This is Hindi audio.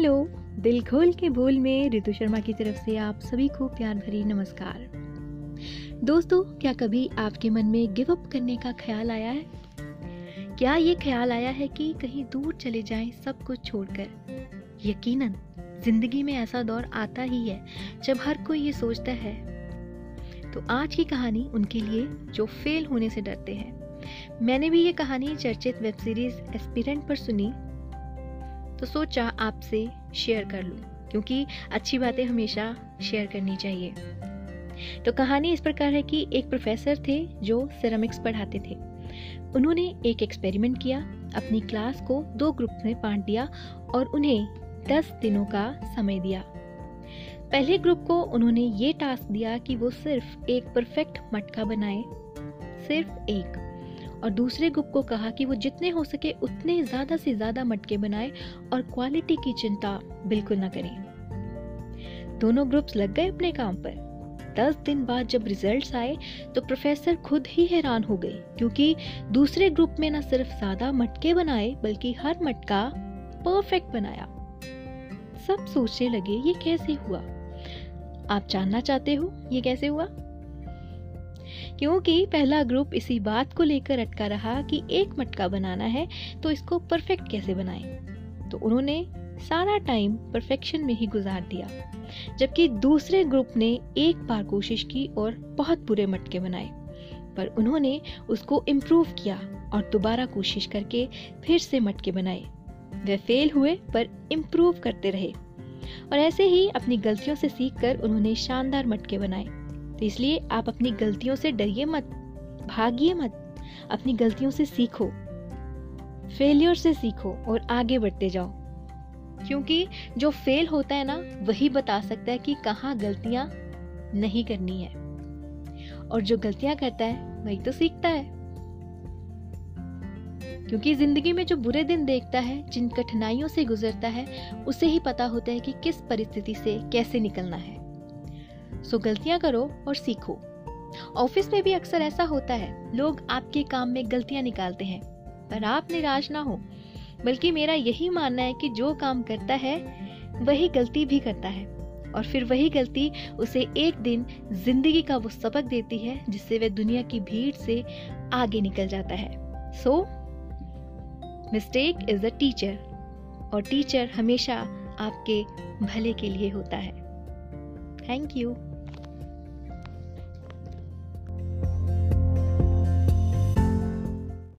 हेलो, दिल खोल के बोल में ऋतु शर्मा की तरफ़ से आप सभी को प्यार भरी नमस्कार। दोस्तों, क्या कभी आपके मन में गिव अप करने का ख्याल आया है? क्या ये ख्याल आया है कि कहीं दूर चले जाएँ सब कुछ छोड़कर? यकीनन, ज़िंदगी में ऐसा दौर आता ही है जब हर कोई ये सोचता है। तो आज की कहानी उनके लिए जो फेल होने से डरते हैं। मैंने भी ये कहानी चर्चित वेब सीरीज़ एस्पिरेंट पर सुनी तो सोचा आपसे शेयर कर लूँ, क्योंकि अच्छी बातें हमेशा शेयर करनी चाहिए। तो कहानी इस प्रकार है कि एक प्रोफेसर थे जो सिरामिक्स पढ़ाते थे। उन्होंने एक एक्सपेरिमेंट किया, अपनी क्लास को दो ग्रुप में बांट दिया और उन्हें दस दिनों का समय दिया। पहले ग्रुप को उन्होंने ये टास्क दिया कि वो सिर्फ़ एक परफेक्ट मटका बनाए, सिर्फ़ एक। और दूसरे ग्रुप को कहा कि वो जितने हो सके उतने ज़्यादा से ज़्यादा मटके बनाए और क्वालिटी की चिंता बिल्कुल ना करें। दोनों ग्रुप्स लग गए अपने काम पर। दस दिन बाद जब रिजल्ट्स आए तो प्रोफेसर खुद ही हैरान हो गए क्योंकि दूसरे ग्रुप में न सिर्फ़ ज़्यादा मटके बनाए, बल्कि हर मटका परफेक्ट बनाया। सब सोचने लगे, ये कैसे हुआ? आप जानना चाहते हो, ये कैसे हुआ? क्योंकि पहला ग्रुप इसी बात को लेकर अटका रहा कि एक मटका बनाना है तो इसको परफेक्ट कैसे बनाएँ? तो उन्होंने सारा टाइम परफेक्शन में ही गुजार दिया, जबकि दूसरे ग्रुप ने एक बार कोशिश की और बहुत बुरे मटके बनाए। पर उन्होंने उसको इम्प्रूव किया और दोबारा कोशिश करके फिर से मटके बनाए। वे फेल हुए, पर इम्प्रूव करते रहे। और ऐसे ही अपनी गलतियों से सीखकर उन्होंने शानदार मटके बनाए। तो इसलिए आप अपनी गलतियों से डरिए मत, भागिए मत। अपनी गलतियों से सीखो फेलियर से सीखो और आगे बढ़ते जाओ। क्योंकि जो फेल होता है ना, वही बता सकता है कि कहाँ गलतियाँ नहीं करनी है। और जो गलतियाँ करता है, वही तो सीखता है। क्योंकि ज़िंदगी में जो बुरे दिन देखता है, जिन कठिनाइयों से गुजरता है, उसे ही पता होता है कि किस परिस्थिति से कैसे निकलना है। सो गलतियाँ करो और सीखो। ऑफ़िस में भी अक्सर ऐसा होता है, लोग आपके काम में गलतियाँ निकालते हैं, पर आप निराश ना हो, बल्कि मेरा यही मानना है कि जो काम करता है, वही गलती भी करता है, और फिर वही गलती उसे एक दिन ज़िंदगी का वो सबक देती है, जिससे वह दुनिया की भीड़ से आगे निकल जाता है। So mistake is a teacher और टीचर हमेशा आपके भले के लिए होता है। Thank you